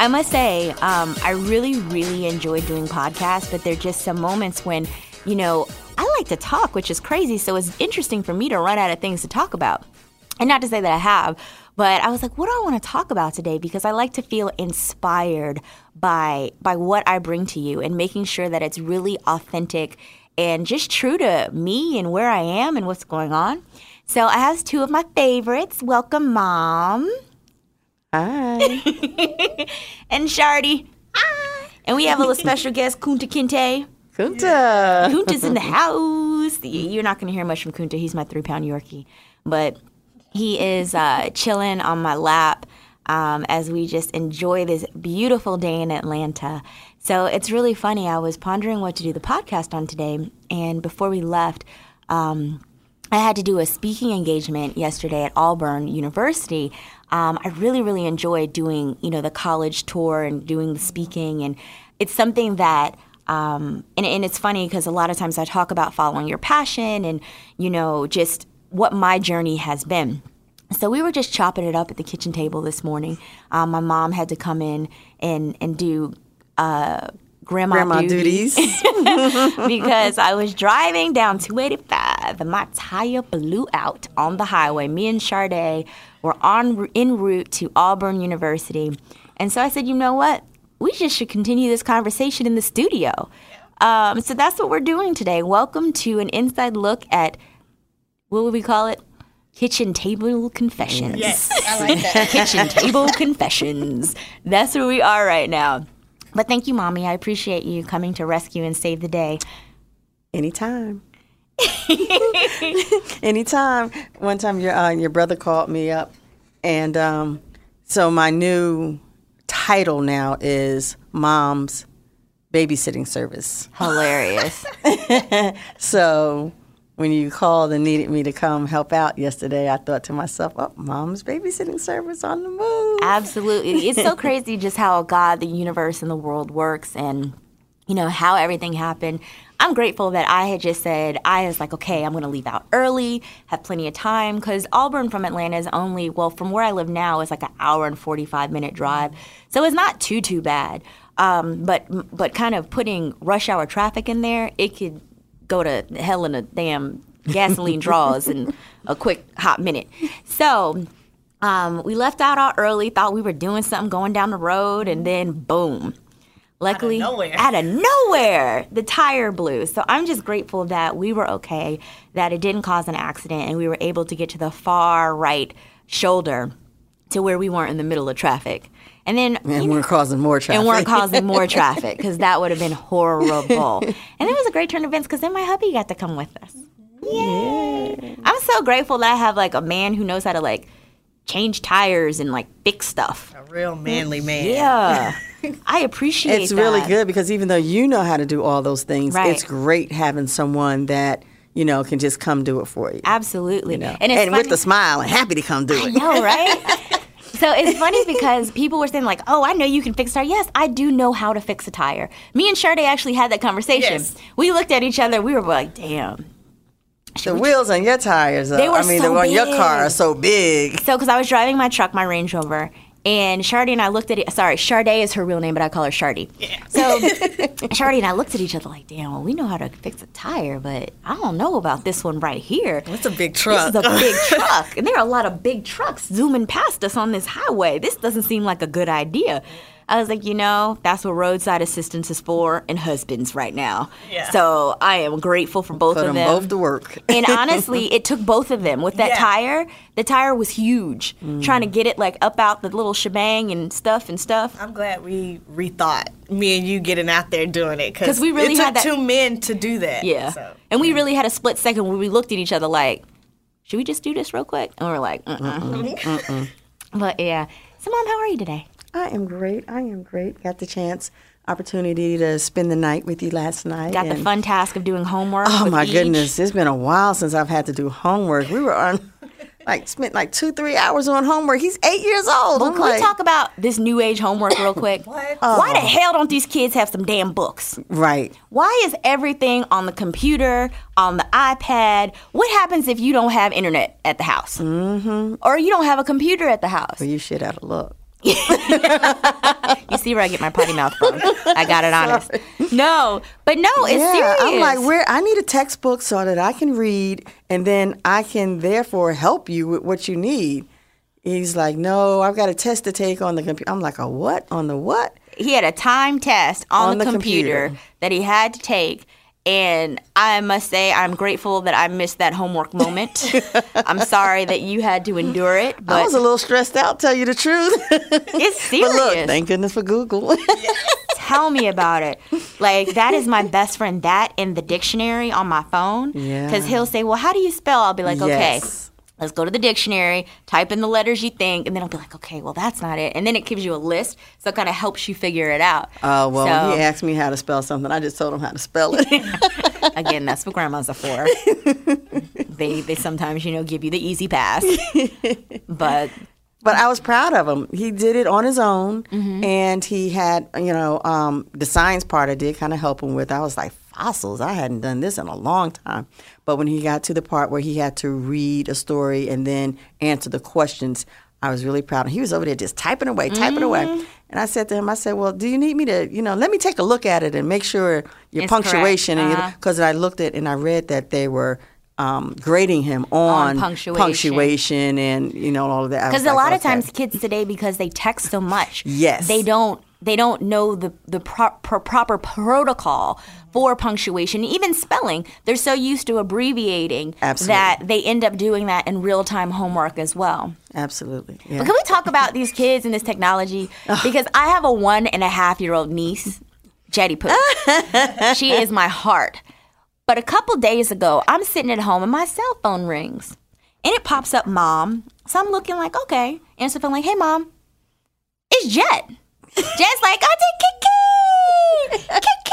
I must say, um, I really, really enjoy doing podcasts, but there are just some moments when, you know, I like to talk, which is crazy. So it's interesting for me to run out of things to talk about. And not to say that I have, but I was like, what do I want to talk about today? Because I like to feel inspired by by what I bring to you and making sure that it's really authentic and just true to me and where I am and what's going on. So I have two of my favorites. Welcome, Mom. Hi. and Shardy. Hi. And we have a little special guest, Kunta Kinte. Kunta. Kunta's in the house. You're not going to hear much from Kunta. He's my three pound Yorkie. But he is uh, chilling on my lap um, as we just enjoy this beautiful day in Atlanta. So it's really funny. I was pondering what to do the podcast on today. And before we left, um, I had to do a speaking engagement yesterday at Auburn University. Um, I really, really enjoyed doing, you know, the college tour and doing the speaking, and it's something that. Um, and, and it's funny because a lot of times I talk about following your passion and, you know, just what my journey has been. So we were just chopping it up at the kitchen table this morning. Um, my mom had to come in and and do uh, grandma, Grandma duties, duties. because I was driving down 285 and my tire blew out on the highway. Me and Chardé were on en route to Auburn University, and so I said, you know what? We just should continue this conversation in the studio. Um, so that's what we're doing today. Welcome to an inside look at what would we call it? Kitchen table confessions. Yes, I like that. Kitchen table confessions. That's where we are right now. But thank you, mommy. I appreciate you coming to rescue and save the day. Anytime. Anytime. One time your uh, your brother called me up, and um, so my new title now is Mom's Babysitting Service. Hilarious. So when you called and needed me to come help out yesterday, I thought to myself, "Oh, Mom's Babysitting Service on the move." Absolutely. It's so crazy just how God, the universe, and the world works and, you know, how everything happened. I'm grateful that I had just said, I was like, okay, I'm going to leave out early, have plenty of time, because Auburn from Atlanta is only, well, from where I live now, is like an hour and 45 minute drive. So it's not too, too bad. Um, but, but kind of putting rush hour traffic in there, it could go to hell in a damn gasoline draws in a quick hot minute. So um, we left out all early, thought we were doing something going down the road, and then boom. Luckily, nowhere. out of nowhere, the tire blew. So I'm just grateful that we were okay, that it didn't cause an accident, and we were able to get to the far right shoulder to where we weren't in the middle of traffic. And then and we're causing more traffic. and weren't causing more traffic because that would have been horrible. And it was a great turn of events because then my hubby got to come with us. Yay! I'm so grateful that I have like a man who knows how to like change tires and like fix stuff. A real manly man. Yeah, I appreciate. It. It's really good because even though you know how to do all those things, Right. it's great having someone that you know can just come do it for you. Absolutely, You know, and and, with a smile and happy to come do it. know, right? So it's funny because people were saying like, "Oh, I know you can fix a tire." Yes, I do know how to fix a tire. Me and Chardé actually had that conversation. Yes. We looked at each other. We were like, "Damn." The wheels on your tires, uh, They were I mean, so the on your car big. are so big. So, because I was driving my truck, my Range Rover, and Shardy and I looked at it. Sorry, Chardé is her real name, but I call her Shardy. Yeah. So, Shardy and I looked at each other like, damn, well, we know how to fix a tire, but I don't know about this one right here. It's a big truck. This is a big truck, and there are a lot of big trucks zooming past us on this highway. This doesn't seem like a good idea. I was like, you know, that's what roadside assistance is for, and husbands right now. Yeah. So I am grateful for both Put of them them both to work. and honestly, it took both of them. With that Yeah. tire, the tire was huge. Mm. Trying to get it like up out the little shebang and stuff and stuff. I'm glad we rethought me and you getting out there doing it because we really it took had that- two men to do that. Yeah. So. And we really had a split second where we looked at each other like, should we just do this real quick? And we are like, uh-uh. But yeah. So, Mom, how are you today? I am great. I am great. Got the chance, opportunity to spend the night with you last night. Got the fun task of doing homework. Oh with my each. goodness, it's been a while since I've had to do homework. We were on, like, spent like two, three hours on homework. He's eight years old. Well, I'm can like, we talk about this new age homework real quick? What? Why the hell don't these kids have some damn books? right. Why is everything on the computer, on the iPad? What happens if you don't have internet at the house? Mm-hmm. Or you don't have a computer at the house? Well, you shit out of luck. You see where I get my potty mouth from. I got it honest. No, but no, it's yeah, serious. I'm like, where I need a textbook so that I can read, and then I can therefore help you with what you need. He's like, no, I've got a test to take on the computer. I'm like, a what? On the what? he had a time test on, On the, the computer, computer. that he had to take. And I must say, I'm grateful that I missed that homework moment. I'm sorry that you had to endure it, I was a little stressed out, tell you the truth. it's serious. but look, thank goodness for Google. Tell me about it. Like that is my best friend. That in the dictionary on my phone. Yeah. Because he'll say, "Well, how do you spell?" I'll be like, "Okay." Yes. Let's go to the dictionary, type in the letters you think, and then I'll be like, okay, well, that's not it. And then it gives you a list, so it kind of helps you figure it out. Oh well, So- when he asked me how to spell something, I just told him how to spell it. Again, that's what grandmas are for. they they sometimes you know give you the easy pass, but but I was proud of him. He did it on his own, Mm-hmm. and he had, you know, um, the science part I did kind of help him with. I was like, fossils, I hadn't done this in a long time. But when he got to the part where he had to read a story and then answer the questions, I was really proud. And He was over there just typing away, typing away. Mm-hmm. And I said to him, I said, well, do you need me to, you know, let me take a look at it and make sure your It's punctuation correct. and Uh-huh. because I looked at and I read that they were um, grading him on, punctuation. punctuation and you know all of that. Because a like, lot of okay. times kids today because they text so much Yes. they don't they don't know the the pro- pro- proper protocol for punctuation even spelling they're so used to abbreviating Absolutely. that they end up doing that in real-time homework as well. Absolutely. but can we talk about these kids and this technology? Because i have a one and a half year old niece jetty poo she is my heart. But a couple days ago i'm sitting at home and my cell phone rings. And it pops up mom. So i'm looking like okay. Answer the phone like hey mom it's jet. Jet's like auntie kiki kiki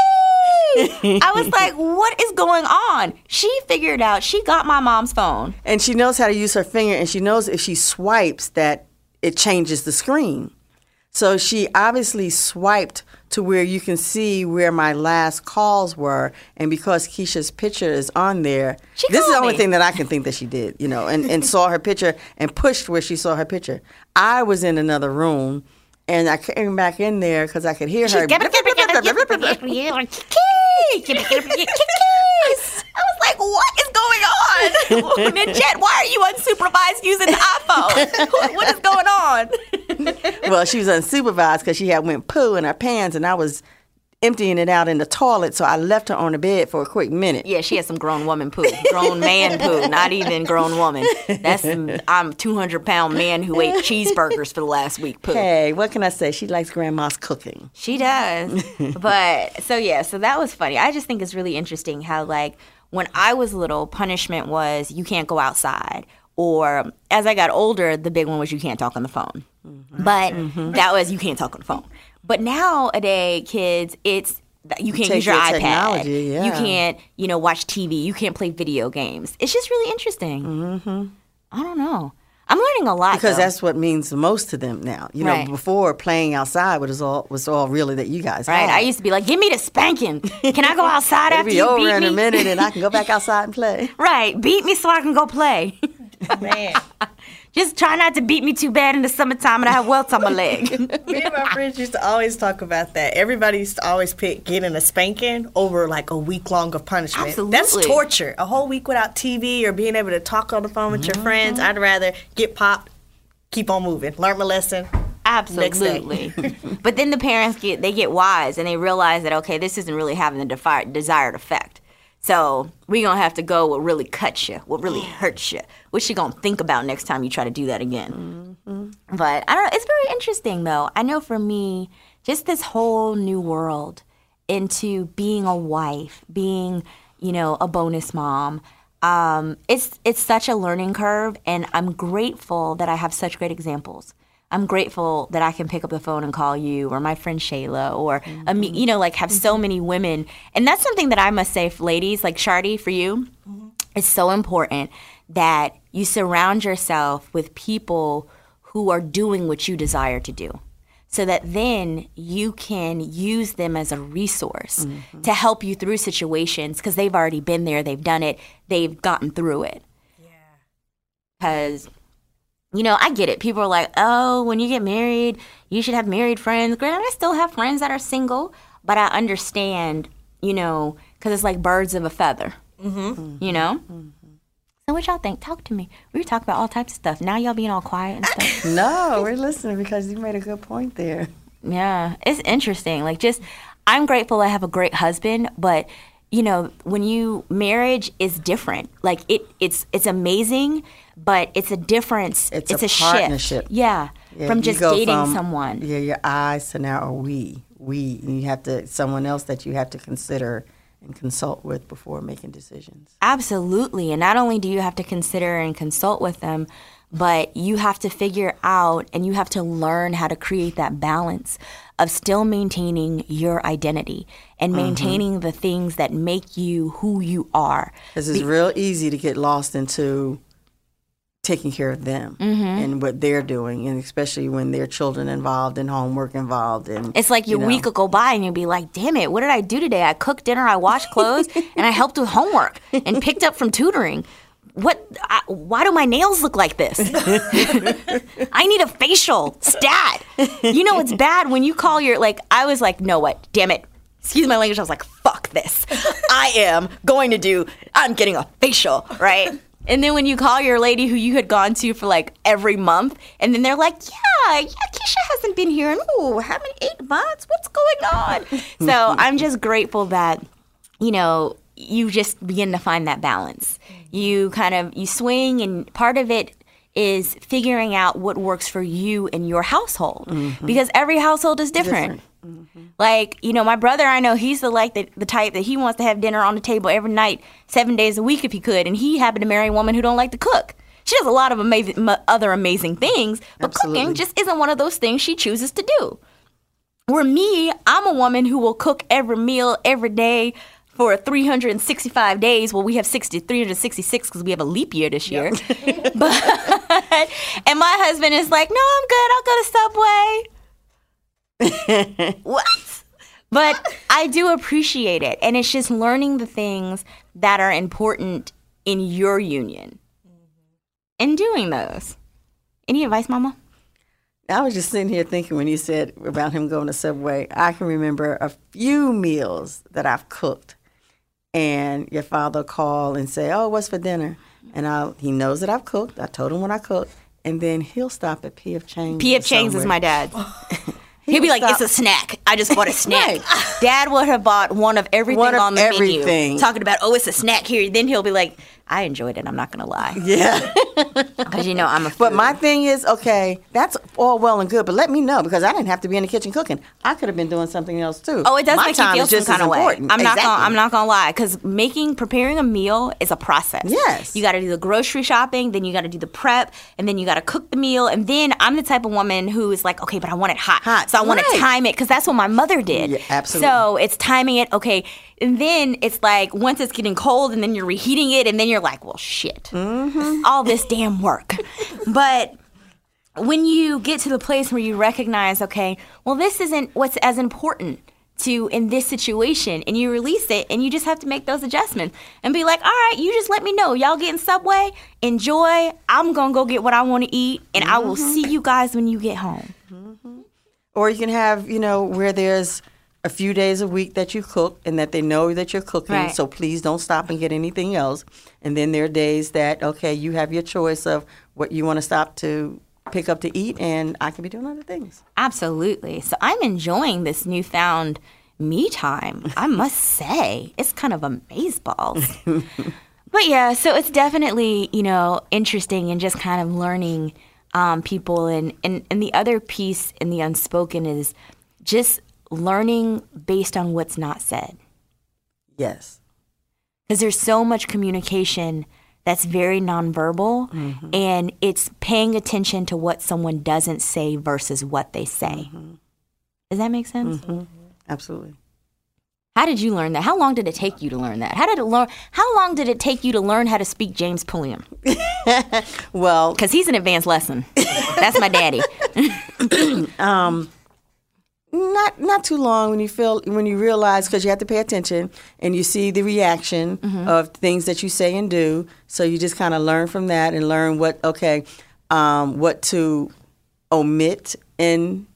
i was like what is going on she figured out she got my mom's phone And she knows how to use her finger, and she knows if she swipes that it changes the screen. So she obviously swiped to where you can see where my last calls were, and because Keshia's picture is on there, She this is the only me. thing that I can think that she did, you know, and, and saw her picture and pushed where she saw her picture. I was in another room, and I came back in there because I could hear her. I was like, what is going on? and why are you unsupervised using the iPhone? what is going on? well, she was unsupervised because she had went poo in her pants, and I was emptying it out in the toilet. So I left her on the bed for a quick minute. Yeah, she has some grown woman poo, grown man poo, not even grown woman. That's some, I'm 200 pound man who ate cheeseburgers for the last week poo. Hey, what can I say? She likes grandma's cooking. She does. but so yeah, so that was funny. I just think it's really interesting how like when I was little, punishment was you can't go outside. Or as I got older, the big one was you can't talk on the phone. Mm-hmm. But mm-hmm. that was you can't talk on the phone. But nowadays, kids, it's you can't Take use your your iPad. technology, You can't, you know, watch TV. You can't play video games. It's just really interesting. Mm-hmm. I don't know. I'm learning a lot Because though. that's what means the most to them now. You know, before playing outside was all was all really that you guys Right, had. I used to be like, "Give me the spanking. Can I go outside after be you over in a minute, and I can go back outside and play. Right, beat me so I can go play. Man, Just try not to beat me too bad in the summertime and I have welts on my leg. me and my friends used to always talk about that. Everybody used to always pick getting a spanking over like a week long of punishment. Absolutely. That's torture. A whole week without TV or being able to talk on the phone with your friends. Mm-hmm. I'd rather get popped, keep on moving, learn my lesson. Absolutely. but then the parents get they get wise and they realize that okay, this isn't really having the defi- desired effect. So we gonna have to go what really cuts you, what really hurts you, what you gonna think about next time you try to do that again. But I don't know. It's very interesting though. I know for me, just this whole new world into being a wife, being you know a bonus mom. Um, it's it's such a learning curve, and I'm grateful that I have such great examples. I'm grateful that I can pick up the phone and call you or my friend Shayla or a me mm-hmm. you know, like have so mm-hmm. many women. And that's something that I must say, ladies, like Shardy, for you, mm-hmm. it's so important that you surround yourself with people who are doing what you desire to do. So that then you can use them as a resource to help you through situations because they've already been there, they've done it, they've gotten through it. Yeah. Because you know, I get it. People are like, oh, when you get married, you should have married friends. Granted, I still have friends that are single, but I understand, you know, because it's like birds of a feather. Mm-hmm. You know? So, what y'all think? Talk to me. We were talking about all types of stuff. Now, y'all being all quiet and stuff. No, we're listening because you made a good point there. Yeah, it's interesting. Like, just I'm grateful I have a great husband, but you know, when you marriage is different. Like it, it's it's amazing, but it's a difference. It's It's, a a, partnership. shift. Yeah, Yeah, from just dating from, someone. Yeah, your eyes to now are we. We. And you have to someone else that you have to consider and consult with before making decisions. Absolutely. And not only do you have to consider and consult with them, but you have to figure out and you have to learn how to create that balance of still maintaining your identity and Mm-hmm. maintaining the things that make you who you are. Because it's real easy to get lost into taking care of them Mm-hmm. and what they're doing, and especially when their children involved and homework involved. And It's like your you know. week will go by and you'll be like, damn it, what did I do today? I cooked dinner, I washed clothes, and I helped with homework and picked up from tutoring. What? I, why do my nails look like this? I need a facial stat. You know it's bad when you call your like. I was like, no, what? Damn it. Excuse my language. I was like, fuck this. I am going to do. I'm getting a facial, right? And then when you call your lady who you had gone to for like every month, and then they're like, yeah, yeah, Keshia hasn't been here in ooh, how many eight months? What's going on? so I'm just grateful that you know you just begin to find that balance. You kind of you swing, and part of it is figuring out what works for you and your household mm-hmm. because every household is different. Mm-hmm. Like, you know, my brother, I know he's the like the, the type that he wants to have dinner on the table every night, seven days a week if he could, and he happened to marry a woman who don't like to cook. She does a lot of amazing, m- other amazing things, but Absolutely. cooking just isn't one of those things she chooses to do. Where me, I'm a woman who will cook every meal every day for 365 days. Well, we have 60, 366 because we have a leap year this year. but and my husband is like, no, I'm good. I'll go to Subway. what? But I do appreciate it, and it's just learning the things that are important in your union mm-hmm. and doing those. Any advice, Mama? I was just sitting here thinking when you said about him going to Subway, I can remember a few meals that I've cooked. And your father call and say, "Oh, what's for dinner?" Mm-hmm. And I, he knows that I've cooked. I told him what I cooked, and then he'll stop at P.F. Chang's. P.F. Chang's is my dad. He'd be like, stop- "It's a snack. I just bought a snack." Dad would have bought one of everything One of on the everything. menu, talking about, "Oh, it's a snack here." Then he'll be like, "I enjoyed it. I'm not gonna lie, Yeah. because you know I'm a." But my thing is, okay, that's all well and good, but let me know because I didn't have to be in the kitchen cooking. I could have been doing something else too. Oh, it does my make you feel some kind of way. I'm exactly. not gonna. I'm not gonna lie, because making preparing a meal is a process. Yes. you got to do the grocery shopping, then you got to do the prep, and then you got to cook the meal, and then I'm the type of woman who is like, okay, but I want it hot, Hot, so I want right. to time it because that's what my mother did. Yeah, absolutely. So it's timing it, okay, and then it's like once it's getting cold, and then you're reheating it, and then you're like, well, shit, Mm-hmm. all this damn work, but when you get to the place where you recognize, okay, well, this isn't what's as important to in this situation, and you release it, and you just have to make those adjustments and be like, all right, you just let me know. Y'all getting Subway? Enjoy. I'm gonna go get what I want to eat, and I will see you guys when you get home. Or you can have, you know, where there's a few days a week that you cook and that they know that you're cooking. Right. So please don't stop and get anything else. And then there are days that, okay, you have your choice of what you want to stop to pick up to eat, and I can be doing other things. Absolutely. So I'm enjoying this newfound me time. I must say, it's kind of a amazeballs. but yeah, so it's definitely you know interesting and just kind of learning um, people and, and and the other piece in the unspoken is just learning based on what's not said Yes. because there's so much communication that's very nonverbal mm-hmm. and it's paying attention to what someone doesn't say versus what they say. Mm-hmm. Does that make sense? Mm-hmm. Absolutely. How did you learn that? How long did it take you to learn that? How did it learn? How long did it take you to learn how to speak James Pulliam? Well, Because he's an advanced lesson. That's my daddy. Um, not not too long when you feel when you realize because you have to pay attention and you see the reaction of things that you say and do. So you just kind of learn from that and learn what okay, um, what to omit in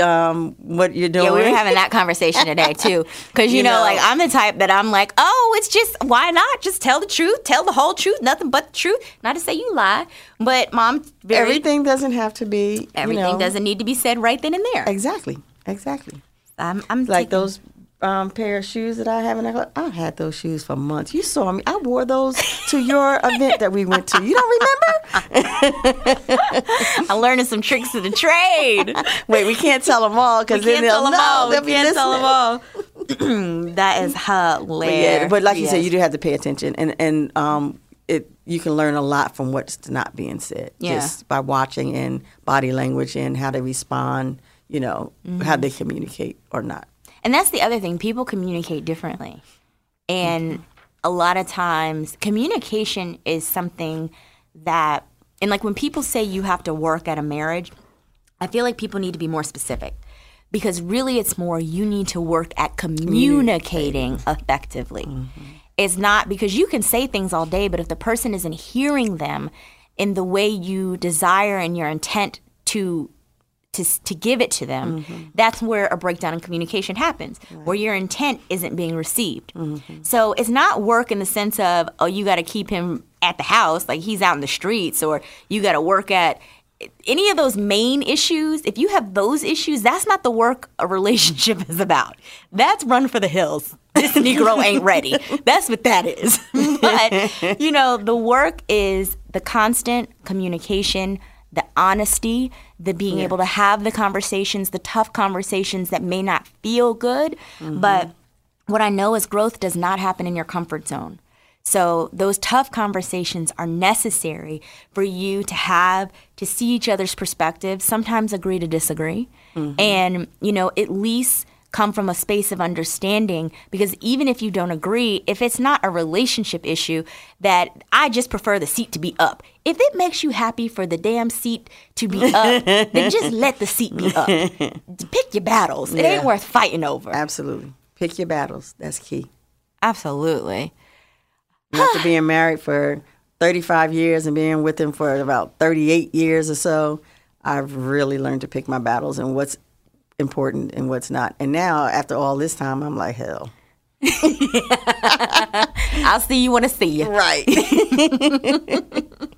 um, what you're doing. Yeah, we were having that conversation today too. Because you, You know, know. like I'm the type that I'm like, oh, it's just why not? Just tell the truth, tell the whole truth, nothing but the truth. Not to say you lie, but mom, very, everything doesn't have to be you everything know- doesn't need to be said right then and there. exactly exactly I'm, I'm like taking- those um, pair of shoes that I have in the I had those shoes for months. You saw me. I wore those to your event that we went to. You don't remember? I'm learning some tricks of the trade. Wait, we can't tell them all because then they'll tell them know. all. They'll We be can't tell them all. that is But, hilarious. yeah, but like you said, you do have to pay attention, and and um, it you can learn a lot from what's not being said Yeah. just by watching and body language and how they respond. You know, Mm-hmm. how they communicate or not. And that's the other thing. People communicate differently. And a lot of times, communication is something that, and like when people say you have to work at a marriage, I feel like people need to be more specific. Because really, it's more you need to work at communicating effectively. Mm-hmm. It's not because you can say things all day, but if the person isn't hearing them in the way you desire and your intent to to, to give it to them, mm-hmm. that's where a breakdown in communication happens, where your intent isn't being received. Mm-hmm. So it's not work in the sense of, oh, you got to keep him at the house, like he's out in the streets, or you got to work at any of those main issues. If you have those issues, that's not the work a relationship is about. That's run for the hills. This Negro ain't ready. That's what that is. but, you know, the work is the constant communication, honesty, the being able to have the conversations, the tough conversations that may not feel good. Mm-hmm. But what I know is growth does not happen in your comfort zone. So those tough conversations are necessary for you to have to see each other's perspectives, sometimes agree to disagree, mm-hmm. and you know, at least come from a space of understanding because even if you don't agree, if it's not a relationship issue that I just prefer the seat to be up. If it makes you happy for the damn seat to be up, then just let the seat be up. Pick your battles. It ain't worth fighting over. Absolutely, pick your battles. That's key. Absolutely. After being married for 35 years and being with him for about 38 years or so, I've really learned to pick my battles and what's important and what's not. And now, after all this time, I'm like, hell. I'll see you when I see you. Right.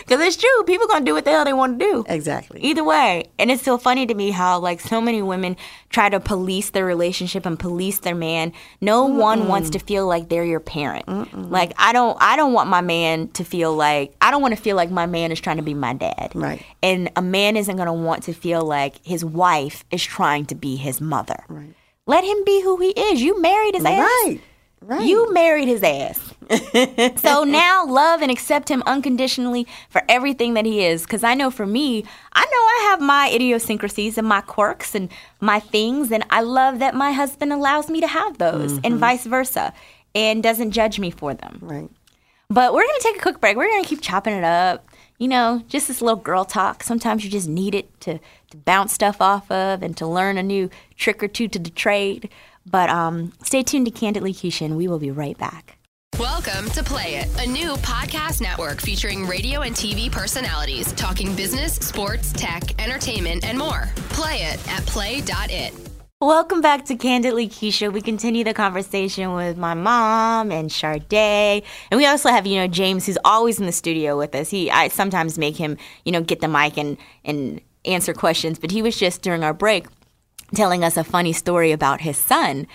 Because it's true. People going to do what the hell they want to do. exactly. Either way. And it's so funny to me how, like, so many women try to police their relationship and police their man. No one wants to feel like they're your parent. Like, I don't, I don't want my man to feel like, I don't want to feel like my man is trying to be my dad. Right. And a man isn't going to want to feel like his wife is trying to be his mother. Right. Let him be who he is. You married his ass. Right. Right. You married his ass. so now love and accept him unconditionally for everything that he is. Because I know for me, I know I have my idiosyncrasies and my quirks and my things. And I love that my husband allows me to have those and mm-hmm. vice versa and doesn't judge me for them. right. But we're going to take a quick break. We're going to keep chopping it up. You know, just this little girl talk. Sometimes you just need it to, to bounce stuff off of and to learn a new trick or two to the trade. But um, stay tuned to Candidly Keshia, and we will be right back. Welcome to Play It, a new podcast network featuring radio and TV personalities talking business, sports, tech, entertainment, and more. Play it at play.it. Welcome back to Candidly Keshia. We continue the conversation with my mom and Chardé, and we also have you know James, who's always in the studio with us. He I sometimes make him you know get the mic and and answer questions, but he was just during our break telling us a funny story about his son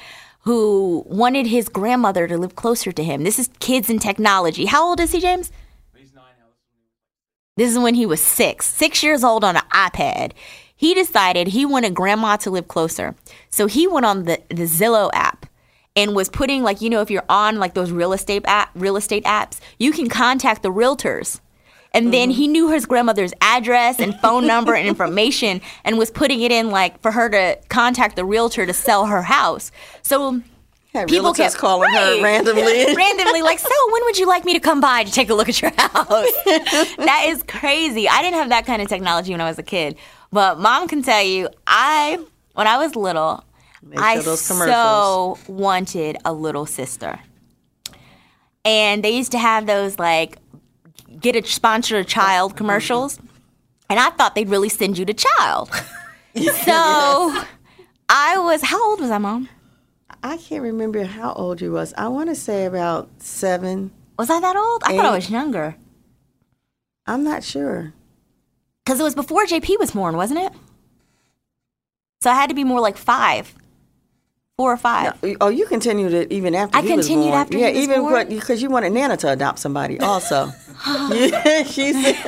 who wanted his grandmother to live closer to him. This is kids and technology. How old is he, James? This is when he was six, six years old on an iPad. He decided he wanted grandma to live closer. So he went on the, the Zillow app and was putting like you know if you're on like those real estate app, real estate apps, you can contact the realtors. And then mm-hmm. he knew his grandmother's address and phone number and information and was putting it in like for her to contact the realtor to sell her house. So Had people kept calling her randomly. randomly like so when would you like me to come by to take a look at your house? That is crazy. I didn't have that kind of technology when i was a kid. But mom can tell you i when i was little i so wanted a little sister. And they used to have those like get a sponsor a child commercials and i thought they'd really send you to child so i was how old was i mom I can't remember how old you was. I want to say about seven. was i that old i thought i was younger I'm not sure. Because it was before JP was born, wasn't it? So I had to be more like five, four or five. Oh, you continued it even after I continued born. after yeah, even because you wanted Nana to adopt somebody also. yeah, she's.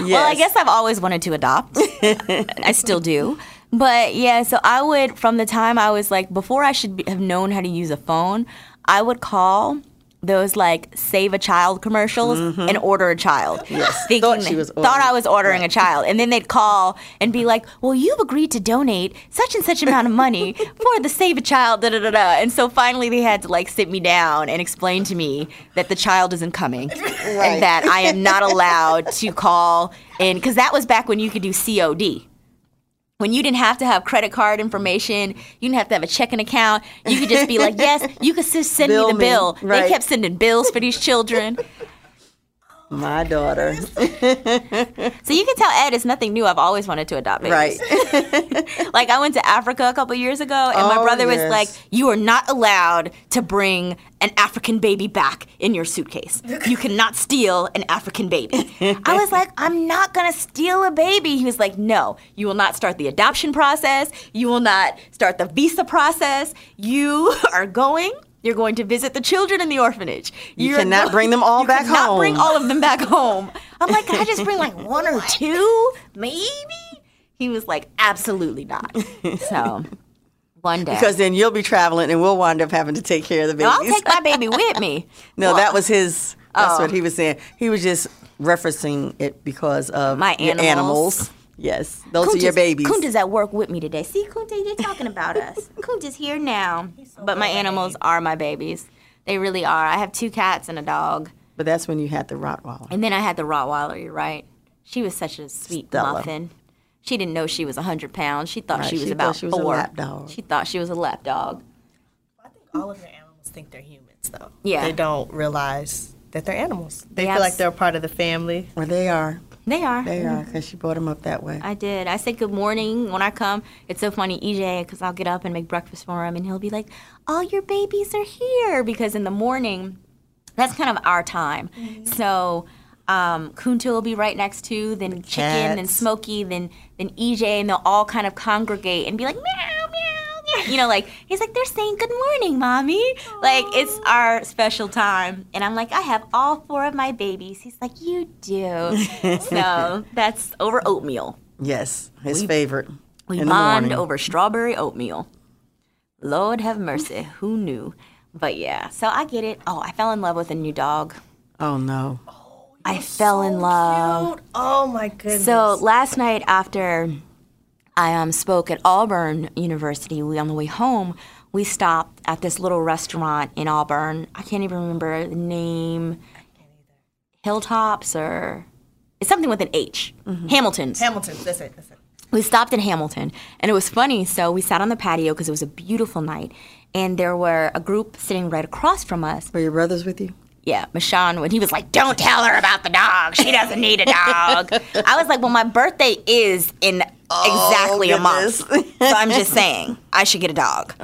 Well, I guess I've always wanted to adopt. I still do. But yeah, so I would, from the time I was like, before I should be, have known how to use a phone, I would call those like save a child commercials mm-hmm. and order a child. Yes. Thinking Thought she was thought I was ordering a child. And then they'd call and be like, well, you've agreed to donate such and such amount of money for the save a child, da da da da. And so finally they had to like sit me down and explain to me that the child isn't coming and that I am not allowed to call in, because that was back when you could do COD when you didn't have to have credit card information, you didn't have to have a checking account. You could just be like, yes, you could just send Bill me the me. bill. They kept sending bills for these children. My daughter. So you can tell Ed it's nothing new. I've always wanted to adopt babies. Right. Like I went to Africa a couple years ago, and my Oh, brother was like, "You are not allowed to bring an African baby back in your suitcase. You cannot steal an African baby." I was like, "I'm not gonna steal a baby." He was like, "No, you will not start the adoption process. You will not start the visa process. You are going." You're going to visit the children in the orphanage. You You're cannot go- bring them all you back cannot home. bring all of them back home. I'm like, can I just bring like one or two, maybe? He was like, absolutely not. So one day, Because then you'll be traveling and we'll wind up having to take care of the No, babies. I'll take my baby with me. no, Well, that was his. That's Oh. what he was saying. He was just referencing it because of My your animals. Yes, those are your babies. Kunta's at work with me today. See, Kunta, you're talking about us. Kunta's here now. but my animals are my babies. They really are. I have two cats and a dog. But that's when you had the Rottweiler. And then I had the Rottweiler, you're right. She was such a sweet Stella. muffin. She didn't know she was 100 pounds. She thought Right, she was she about thought she was a lap dog. She thought she was a lap dog. I think all of your animals think they're humans, though. Yeah. They don't realize that they're animals. They Yes. feel like they're a part of the family. Well, they are. They are. They are because she brought them up that way. I did. I say good morning when I come. It's so funny, EJ, because I'll get up and make breakfast for him, and he'll be like, "All your babies are here," because in the morning, that's kind of our time. So. Um, Kunta will be right next to, then Chicken, then. Smokey, then then EJ, and they'll all kind of congregate and be like meow meow. You know, like he's like they're saying good morning, mommy. Like it's our special time, and I'm like I have all four of my babies. He's like you do. so that's over oatmeal. yes, his favorite. We in the bond morning. over strawberry oatmeal. Lord have mercy. Who knew? But yeah, so I get it. Oh, I fell in love with a new dog. Oh no. I fell in love. Cute. Oh my goodness. So last night after I um, spoke at Auburn University, we on the way home, we stopped at this little restaurant in Auburn. I can't even remember the name. Hilltops or it's something with an H. Hamilton's. Hamilton, that's it. That's it. we stopped in Hamilton, and it was funny. So we sat on the patio because it was a beautiful night, and there were a group sitting right across from us. Were your brothers with you? Yeah, Michonne, when he was like, "Don't tell her about the dog. She doesn't need a dog." I was like, "Well, my birthday is in exactly a month, so I'm just saying I should get a dog."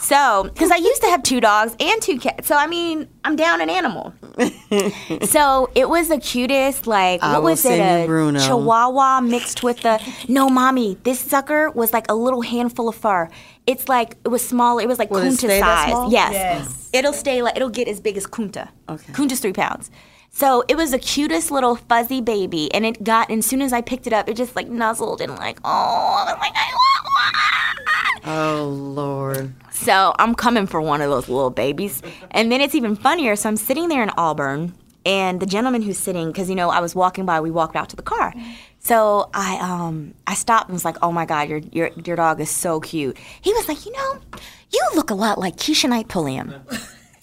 So, because I used to have two dogs and two cats, so I mean, I'm down an animal. so it was the cutest, like I what will was it, a Bruno. Chihuahua mixed with the no, mommy. This sucker was like a little handful of fur. It's like it was small. It was like Will it Kunta stay that size. small? Yes. Yes. It'll stay like it'll get as big as Kunta. Okay. Kunta's three pounds. So it was the cutest little fuzzy baby, and it got. And as soon as I picked it up, it just like nuzzled and like, oh, I was like, I want one. Oh Lord. So I'm coming for one of those little babies. And then it's even funnier. So I'm sitting there in Auburn, and the gentleman who's sitting, because you know I was walking by, we walked out to the car. So I um I stopped and was like, "Oh my God, your your your dog is so cute." He was like, "You know, you look a lot like Keshia Knight Pulliam."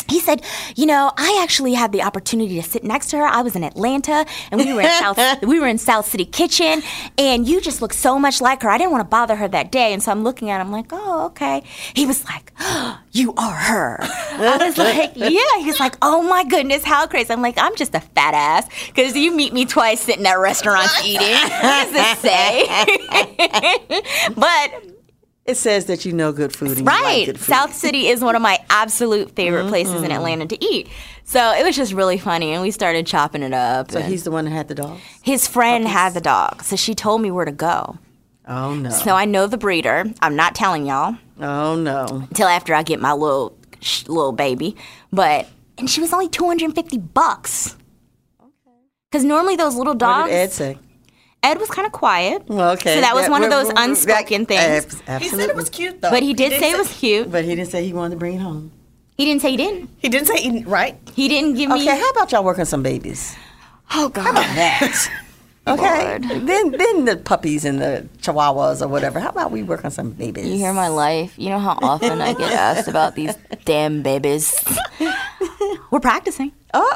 He said, "You know, I actually had the opportunity to sit next to her. I was in Atlanta, and we were in South we were in South City Kitchen, and you just look so much like her. I didn't want to bother her that day, and so I'm looking at him like, oh, okay." He was like, "You are her." I was like, "Yeah." He's like, "Oh my goodness, how crazy!" I'm like, "I'm just a fat ass because you meet me twice sitting at restaurants eating." What does this say? but It says that you know good food. You like Right. good food. South City is one of my absolute favorite mm-hmm. places in Atlanta to eat. So it was just really funny, and we started chopping it up. So he's the one that had the dog. his friend had the dog, so she told me where to go. Oh no. So I know the breeder. I'm not telling y'all oh no. until after I get my little sh- little baby, but and she was only 250 bucks. Okay. Because normally those little What dogs, did Ed say? Ed was kind of quiet. Well, okay. So that was one of those we're- we're- unspoken that- things. abs- He said it was cute though. But he did didn't say it was cute. But he didn't say he wanted to bring it home. He didn't say he didn't. He didn't say he, right. He didn't give me. Okay, how about y'all work on some babies? oh God. how about That. Okay. Lord. Then then the puppies and the chihuahuas or whatever. How about we work on some babies? You hear my life. You know how often I get asked about these damn babies. We're practicing. Oh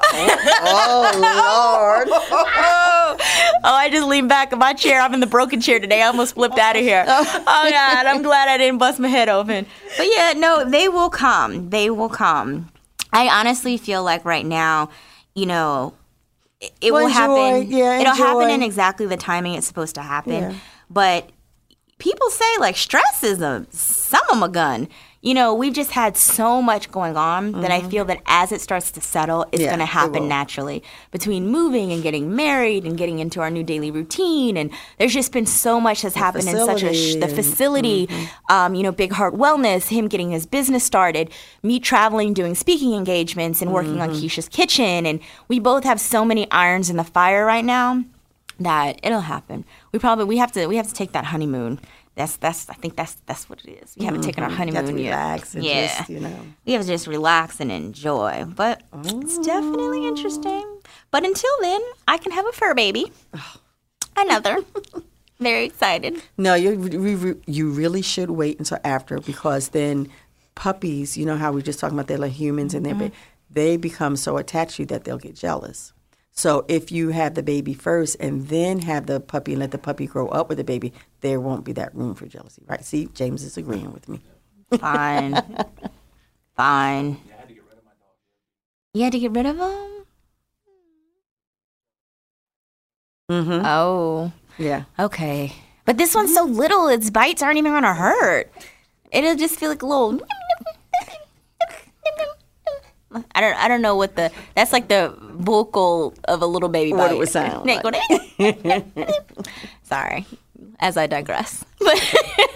oh Lord. Oh, I just leaned back in my chair. I'm in the broken chair today. I almost flipped out of here. Oh. oh God, I'm glad I didn't bust my head open. But yeah, no, they will come. They will come. I honestly feel like right now, you know, it, it Well, will happen. enjoy. Yeah, it'll happen in exactly the timing it's supposed to happen. Yeah. But people say like stress is a some of a gun. You know, we've just had so much going on that I feel that as it starts to settle, it's Mm-hmm. Yeah, going to happen naturally. Between moving and getting married and getting into our new daily routine, and there's just been so much that's happened in such a sh- the facility. mm-hmm. Um, you know, Big Heart Wellness, him getting his business started, me traveling, doing speaking engagements, and working on Mm-hmm. Keisha's Kitchen, and we both have so many irons in the fire right now that it'll happen. We probably we have to we have to take that honeymoon. That's that's I think that's that's what it is. We haven't taken our Mm-hmm. You have honeymoon to yet. relax and yeah, just, you know. we have to just relax and enjoy. But it's definitely interesting. But until then, I can have a fur baby. Another. Very excited. No, you you really should wait until after because then puppies, you know how we just talking about they're like humans and they're Mm-hmm. ba- they become so attached to you that they'll get jealous. So if you have the baby first and then have the puppy and let the puppy grow up with the baby, there won't be that room for jealousy, right? See, James is agreeing with me. Fine. Fine. Yeah, I had to get rid of my dog. You had to get rid of him? Mm-hmm. Oh. Yeah. Okay. But this one's so little, its bites aren't even gonna hurt. It'll just feel like a little. I don't. I don't know what the. That's like the vocal of a little baby. What it bite. would sound like. Sorry, as I digress.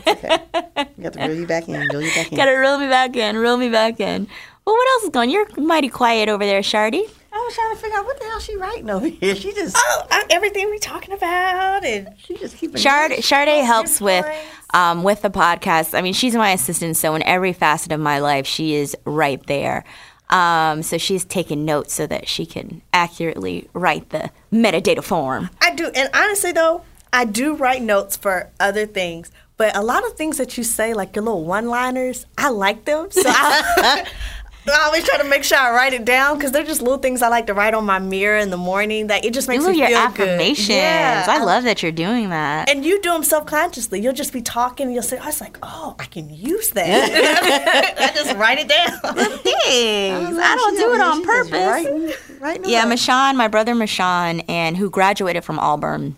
But You got to reel you back in, reel you back in. gotta reel me back in. Reel me back in. Well, what else is going? You're mighty quiet over there, Shardy. I was trying to figure out what the hell she writing over here. She just Oh, I, everything we talking about and she just keeping Shard Chardé helps with um, with the podcast. I mean, she's my assistant, so in every facet of my life, she is right there. Um, so she's taking notes so that she can accurately write the metadata form. I do. And honestly, though, I do write notes for other things. But a lot of things that you say, like your little one-liners, I like them. So I, I always try to make sure I write it down because they're just little things I like to write on my mirror in the morning. That it just makes Ooh, me your feel affirmations. good. Yeah, I love that you're doing that. And you do them self-consciously. You'll just be talking, and you'll say, oh, "I was like, oh, I can use that." I just write it down. Thanks. I don't do it on purpose. Writing, writing Yeah, away. Mashawn, my brother Mashawn, and who graduated from Auburn,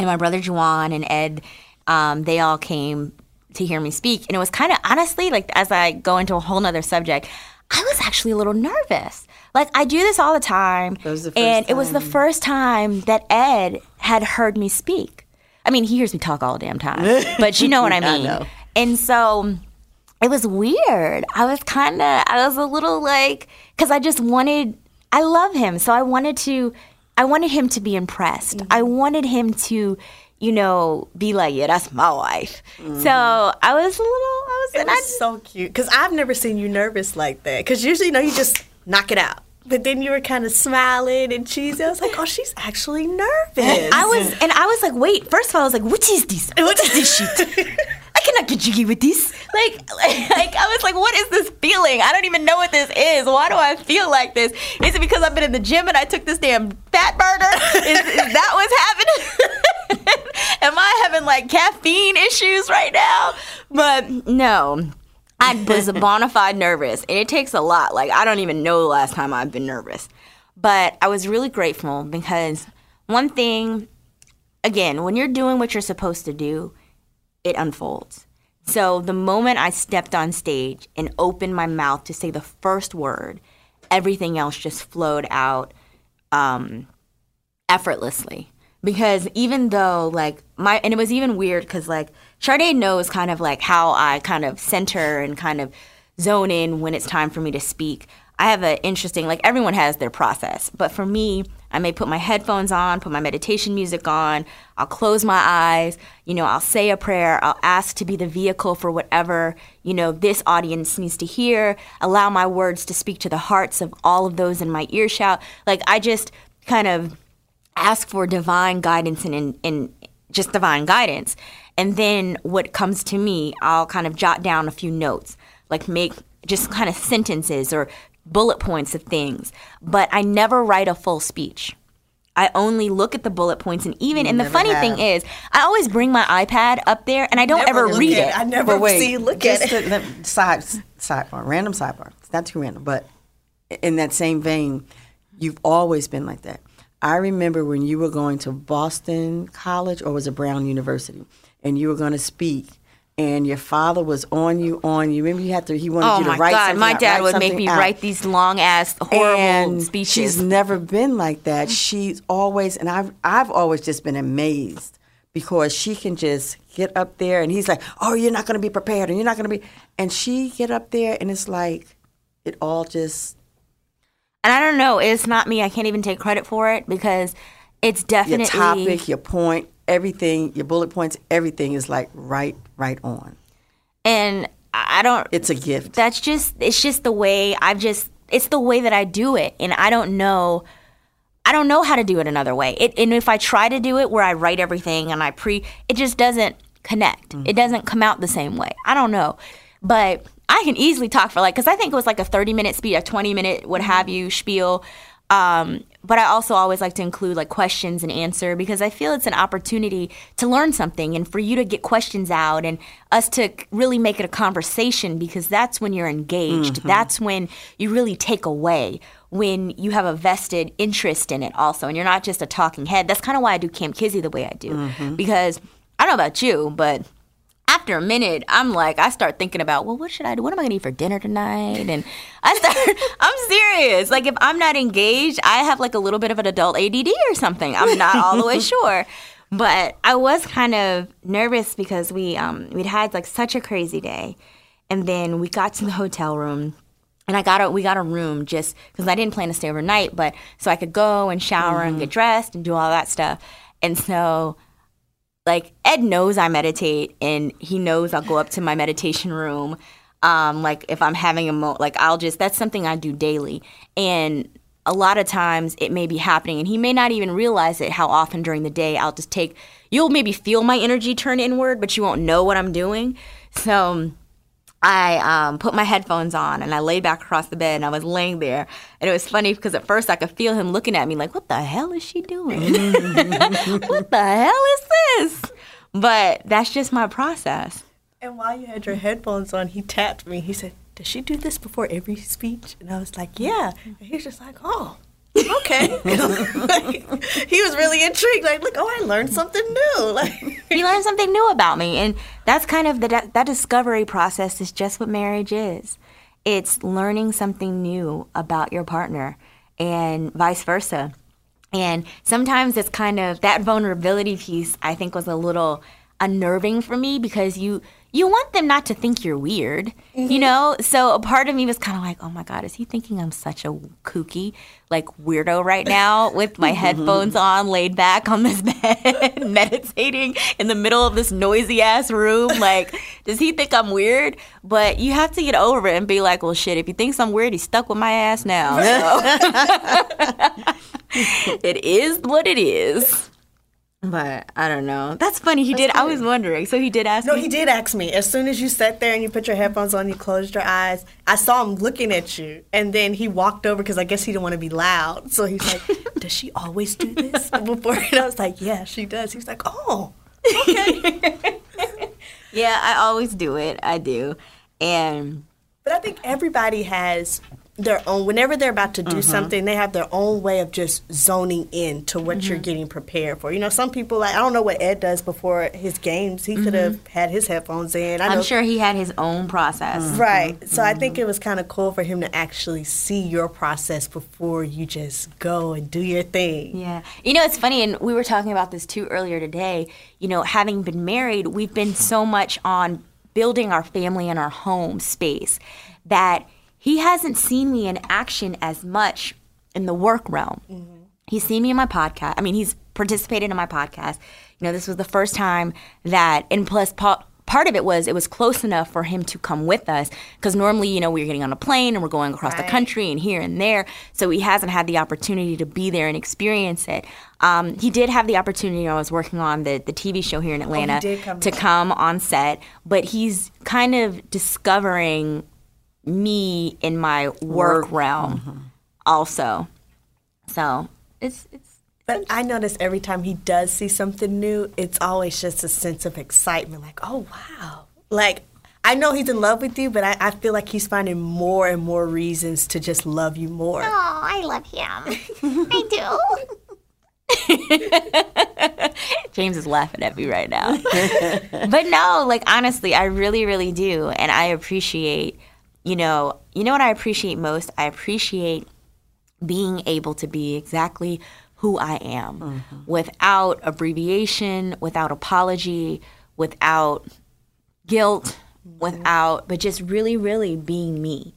and my brother Juwan and Ed, um, they all came to hear me speak. And it was kind of honestly, like as I go into a whole nother subject, I was actually a little nervous. Like I do this all the time. was the first and it was the first time that Ed had heard me speak. I mean, he hears me talk all the damn time. But you know what I I mean. know. And so it was weird. I was kind of, I was a little like, because I just wanted, I love him. So I wanted to, I wanted him to be impressed. Mm-hmm. I wanted him to, you know, be like, yeah, that's my wife. Mm-hmm. So I was a little, I was, It and I, so cute because I've never seen you nervous like that. Because usually, you know, you just knock it out. But then you were kind of smiling and cheesy. I was like, oh, she's actually nervous. I was, and I was like, wait. First of all, I was like, what is this? What is this shit? I cannot get jiggy with this. Like, like I was like, what is this feeling? I don't even know what this is. Why do I feel like this? Is it because I've been in the gym and I took this damn fat burner? Is, is that what's happening? Am I having like caffeine issues right now? But no. I was a bona fide nervous, and it takes a lot. Like, I don't even know the last time I've been nervous. But I was really grateful because one thing, again, when you're doing what you're supposed to do, it unfolds. So the moment I stepped on stage and opened my mouth to say the first word, everything else just flowed out um, effortlessly. Because even though like my and it was even weird because like Chardé knows kind of like how I kind of center and kind of zone in when it's time for me to speak. I have an interesting like everyone has their process, but for me, I may put my headphones on, put my meditation music on, I'll close my eyes, you know, I'll say a prayer, I'll ask to be the vehicle for whatever, you know, this audience needs to hear, allow my words to speak to the hearts of all of those in my earshot. Like I just kind of ask for divine guidance and, and just divine guidance. And then what comes to me, I'll kind of jot down a few notes, like make just kind of sentences or bullet points of things. But I never write a full speech. I only look at the bullet points, and even and the funny have. thing is, I always bring my iPad up there, and I don't Never ever read at it. I never But wait, see look at just it. to- let- side sidebar, random sidebar. It's not too random, but in that same vein, you've always been like that. I remember when you were going to Boston College or was it Brown University, and you were going to speak, and your father was on you, on you. Remember, you had to. He wanted Oh you to write God! something My out, dad would make me out. write these long ass horrible and speeches. She's never been like that. She's always, and I've I've always just been amazed because she can just get up there, and he's like, "Oh, you're not going to be prepared, and you're not going to be," and she get up there, and it's like, it all just and I don't know. It's not me. I can't even take credit for it because it's definitely your topic, your point, everything, your bullet points, everything is like right, right on. and I don't. It's a gift. that's just it's just the way I've just it's the way that I do it, and I don't know. I don't know how to do it another way. It, and if I try to do it where I write everything and I pre, it just doesn't connect. It doesn't come out the same way. I don't know, but I can easily talk for like because I think it was like a thirty minute speech, a twenty minute what have you spiel. Um, but I also always like to include like questions and answer because I feel it's an opportunity to learn something and for you to get questions out and us to really make it a conversation because that's when you're engaged. Mm-hmm. That's when you really take away when you have a vested interest in it also and you're not just a talking head. That's kind of why I do Camp Kizzy the way I do mm-hmm. because I don't know about you, but after a minute, I'm like, I start thinking about, well, what should I do? What am I gonna eat for dinner tonight? And I start, I'm serious. Like, if I'm not engaged, I have like a little bit of an adult ADD or something. I'm not all the way sure. But I was kind of nervous because we um, we'd had like such a crazy day, and then we got to the hotel room, and I got a we got a room just because I didn't plan to stay overnight, but so I could go and shower and get dressed and do all that stuff. And so like Ed knows I meditate and he knows I'll go up to my meditation room. Um, like if I'm having a mo like I'll just that's something I do daily. And a lot of times it may be happening and he may not even realize it how often during the day I'll just take you'll maybe feel my energy turn inward, but you won't know what I'm doing. So I um, put my headphones on and I lay back across the bed and I was laying there. And it was funny because at first I could feel him looking at me like, what the hell is she doing? what the hell is this? But that's just my process. And while you had your headphones on, he tapped me. He said, Does she do this before every speech? And I was like, Yeah. And he's just like, Oh, okay. Like, he was really intrigued. Like, look, oh, I learned something new. Like, You learn something new about me. And that's kind of the, that discovery process is just what marriage is. It's learning something new about your partner and vice versa. And sometimes it's kind of that vulnerability piece I think was a little unnerving for me because you you want them not to think you're weird, you mm-hmm. know? So a part of me was kind of like, oh my God, is he thinking I'm such a kooky, like weirdo right now with my headphones on, laid back on this bed, meditating in the middle of this noisy ass room? Like, does he think I'm weird? But you have to get over it and be like, well, shit, if he thinks I'm weird, he's stuck with my ass now. So. it is what it is. But I don't know. That's funny. He did. I was wondering. So he did ask No, me. he did ask me. As soon as you sat there and you put your headphones on, you closed your eyes. I saw him looking at you, and then he walked over because I guess he didn't want to be loud. So he's like, "Does she always do this?" Before and I was like, "Yeah, she does." He's like, "Oh, Yeah, I always do it. I do. And But I think everybody has their own. Whenever they're about to do Mm-hmm. something, they have their own way of just zoning in to what you're getting prepared for. You know, some people like I don't know what Ed does before his games. He could have had his headphones in. I Mm-hmm. I'm sure he had his own process. Right. So I think it was kind of cool for him to actually see your process before you just go and do your thing. Yeah. You know, it's funny, and we were talking about this too earlier today. You know, having been married, we've been so much on building our family and our home space that he hasn't seen me in action as much in the work realm. He's seen me in my podcast. I mean, he's participated in my podcast. You know, this was the first time that, and plus, pa- part of it was it was close enough for him to come with us because normally, you know, we are getting on a plane and we're going across the country and here and there. So he hasn't had the opportunity to be there and experience it. Um, he did have the opportunity. When I was working on the, the TV show here in Atlanta did come to come on set, but he's kind of discovering me in my work, realm mm-hmm. also. So it's it's But I notice every time he does see something new, it's always just a sense of excitement like, oh, wow. Like, I know he's in love with you, but I, I feel like he's finding more and more reasons to just love you more. Oh, I love him. I do. James is laughing at me right now. but no, like honestly, I really, really do. And I appreciate, you know, you know what I appreciate most? I appreciate being able to be exactly who I am mm-hmm. without abbreviation, without apology, without guilt, mm-hmm. without, but just really, really being me.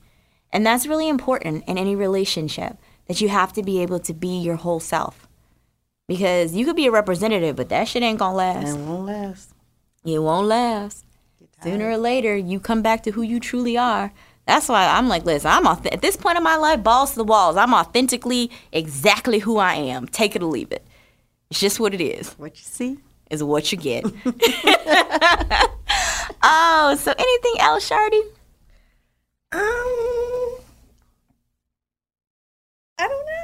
And that's really important in any relationship that you have to be able to be your whole self. Because you could be a representative, but that shit ain't gonna last. It won't last. It won't last. Sooner or later, you come back to who you truly are. That's why I'm like, listen, I'm auth- at this point in my life, balls to the walls. I'm authentically exactly who I am. Take it or leave it. It's just what it is. What you see? Is what you get. oh, so anything else, Chardé? Um, I don't know.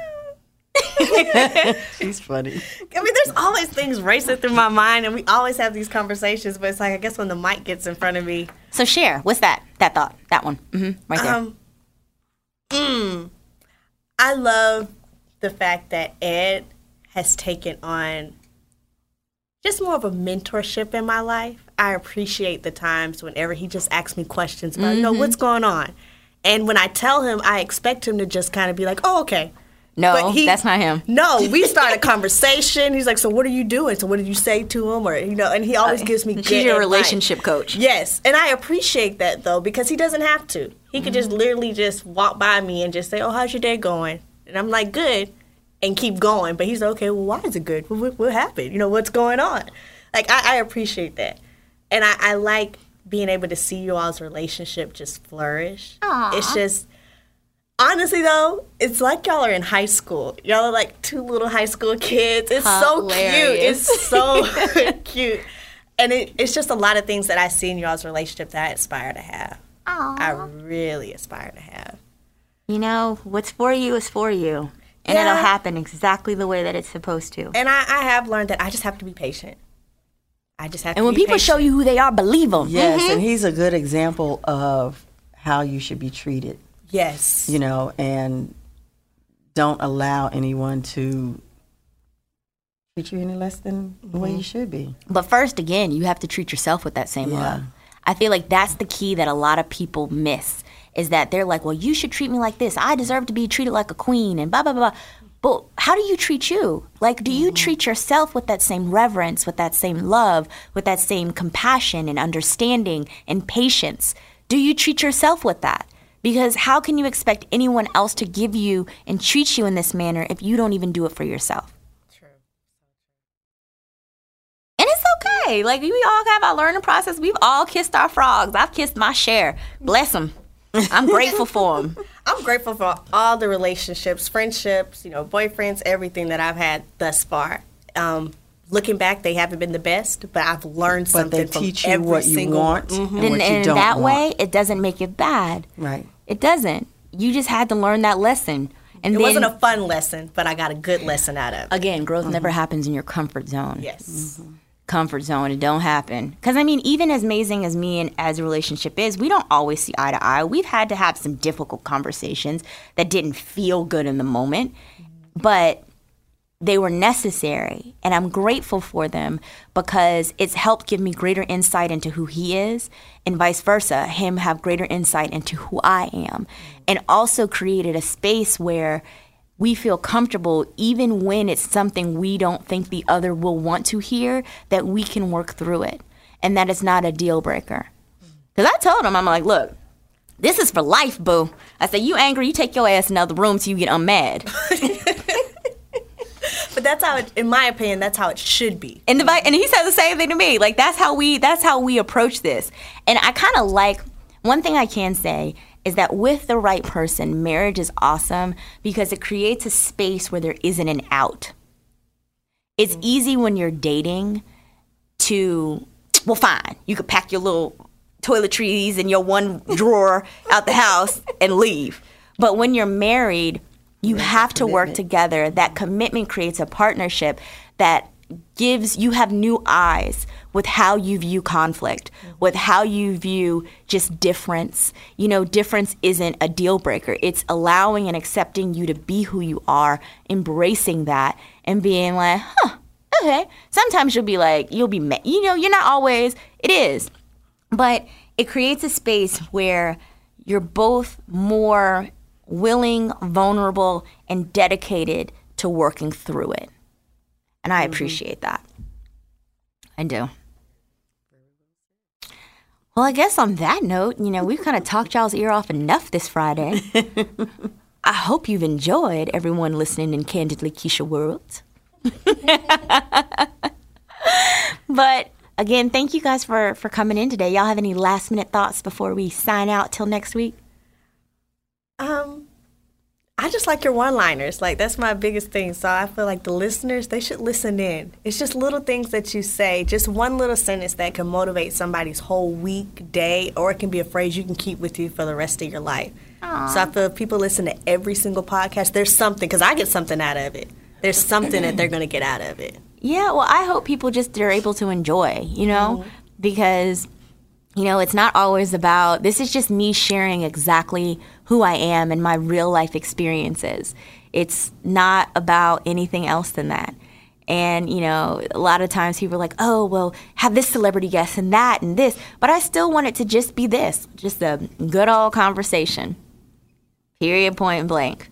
She's funny. I mean, there's always things racing through my mind, and we always have these conversations. But it's like I guess when the mic gets in front of me, So share. What's that? That thought. That one. Mm-hmm. Right there. um, mm, I love the fact that Ed has taken on just more of a mentorship in my life. I appreciate the times whenever he just asks me questions about, you know, what's going on. And when I tell him, I expect him to just kind of be like, "Oh, okay." No, but he- that's not him. No, we start a conversation. He's like, "So what are you doing? So what did you say to him?" Or you know, and he always gives me. He's your relationship coach. Yes, and I appreciate that though because he doesn't have to. He could Mm-hmm. just literally just walk by me and just say, "Oh, how's your day going?" And I'm like, "Good," and keep going. But he's like, "Okay, well, why is it good? What, what, happened? You know, what's going on?" Like I, I appreciate that, and I, I like being able to see you all's relationship just flourish. It's just honestly though, it's like y'all are in high school. Y'all are like two little high school kids. It's so cute. It's so cute. And it, it's just a lot of things that I see in y'all's relationship that I aspire to have. Aww. I really aspire to have. You know, what's for you is for you. And Yeah. it'll happen exactly the way that it's supposed to. And I, I have learned that I just have to be patient. I just have And to when be people show you who they are, believe them. Yes, Mm-hmm. and he's a good example of how you should be treated, Yes. you know, and don't allow anyone to treat you any less than the way Mm-hmm. you should be. But first, again, you have to treat yourself with that same Yeah. love. I feel like that's the key that a lot of people miss is that they're like, well, you should treat me like this. I deserve to be treated like a queen and blah, blah, blah. But how do you treat you? Like, do you treat yourself with that same reverence, with that same love, with that same compassion and understanding and patience? Do you treat yourself with that? Because how can you expect anyone else to give you and treat you in this manner if you don't even do it for yourself? True. And it's okay. Like we all have our learning process. We've all kissed our frogs. I've kissed my share. Bless them. I'm grateful for them. I'm grateful for all the relationships, friendships, you know, boyfriends, everything that I've had thus far. Um, looking back, they haven't been the best, but I've learned But something they from teach you every what you single want Mhm. and And, what you and don't that want. way, it doesn't make it bad. Right. It doesn't. You just had to learn that lesson. And It then, wasn't a fun lesson, but I got a good lesson out of it. again, growth never happens in your comfort zone. Yes. comfort zone. It don't happen. Because I mean, even as amazing as me and as a relationship is, we don't always see eye to eye. We've had to have some difficult conversations that didn't feel good in the moment, but they were necessary, and I'm grateful for them because it's helped give me greater insight into who he is, and vice versa. Him have greater insight into who I am, and also created a space where we feel comfortable even when it's something we don't think the other will want to hear that we can work through it. And that it's not a deal breaker. Because i told him i'm like look this is for life boo. I said you angry you take your ass in another room till you get unmad But that's how, it, in my opinion, that's how it should be. and, the, and he said the same thing to me. Like that's how we that's how we approach this. And i kind of like one thing i can say is that with the right person marriage is awesome because it creates a space where there isn't an out. It's mm-hmm. easy when you're dating to well fine you could pack your little toiletries in your one drawer out the house and leave. But when you're married you have to work together. That commitment creates a partnership that gives you have new eyes with how you view conflict with how you view just difference. You know difference isn't a deal breaker. It's allowing and accepting you to be who you are embracing that and being like huh okay. Sometimes you'll be like you'll be you know you're not always it is. But it creates a space where you're both more willing, vulnerable, and dedicated to working through it. And I appreciate that. I do. Well, I guess on that note, you know, we've kind of talked y'all's ear off enough this Friday. I hope you've enjoyed everyone listening in Candidly Keshia World. but again, thank you guys for for coming in today. Y'all have any last minute thoughts before we sign out till next week? Um, I just like your one-liners. Like that's my biggest thing. So I feel like the listeners they should listen in. It's just little things that you say, just one little sentence that can motivate somebody's whole week, day, or it can be a phrase you can keep with you for the rest of your life. So I feel if people listen to every single podcast, there's something because I get something out of it. There's something that they're gonna get out of it. Yeah, well, I hope people just are able to enjoy, you know, mm-hmm. because you know, it's not always about this is just me sharing exactly who I am and my real life experiences. It's not about anything else than that. And, you know, a lot of times people are like, oh, well, have this celebrity guest and that and this. But I still want it to just be this, just a good old conversation. Period, point blank.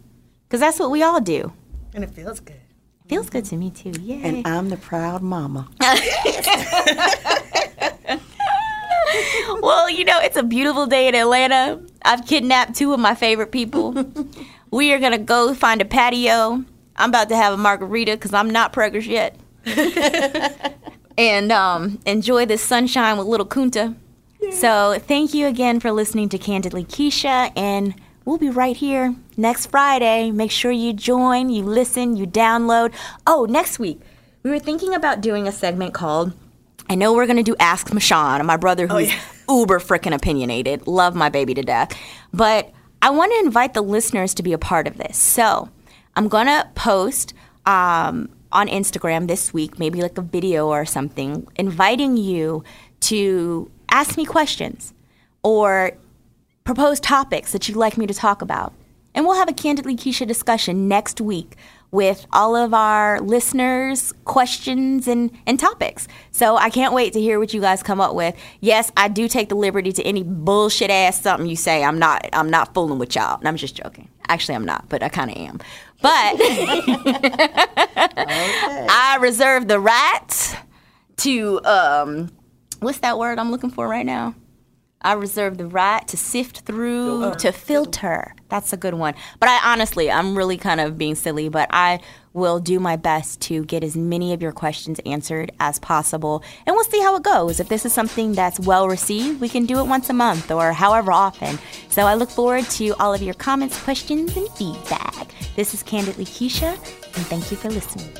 Because that's what we all do. And it feels good. Feels good to me too. Yeah. And I'm the proud mama. well, you know, it's a beautiful day in Atlanta. I've kidnapped two of my favorite people. we are going to go find a patio. I'm about to have a margarita because I'm not preggers yet. and um, enjoy this sunshine with little Kunta. So, thank you again for listening to Candidly Keshia. And we'll be right here next Friday. Make sure you join, you listen, you download. Oh, next week, we were thinking about doing a segment called I know we're gonna do Ask Mashawn, my brother who's uber freaking opinionated. Love my baby to death. But I want to invite the listeners to be a part of this. So I'm gonna post um, on Instagram this week, maybe like a video or something, inviting you to ask me questions or propose topics that you'd like me to talk about. And we'll have a Candidly Keshia discussion next week with all of our listeners' questions and, and topics. So I can't wait to hear what you guys come up with. Yes, I do take the liberty to any bullshit ass something you say. I'm not I'm not fooling with y'all. I'm just joking. Actually, I'm not, but I kind of am. But I reserve the right to um, what's that word I'm looking for right now? I reserve the right to sift through, to filter. That's a good one. But I honestly, I'm really kind of being silly, but I will do my best to get as many of your questions answered as possible. And we'll see how it goes. If this is something that's well received, we can do it once a month or however often. So I look forward to all of your comments, questions, and feedback. This is Candidly Keshia, and thank you for listening.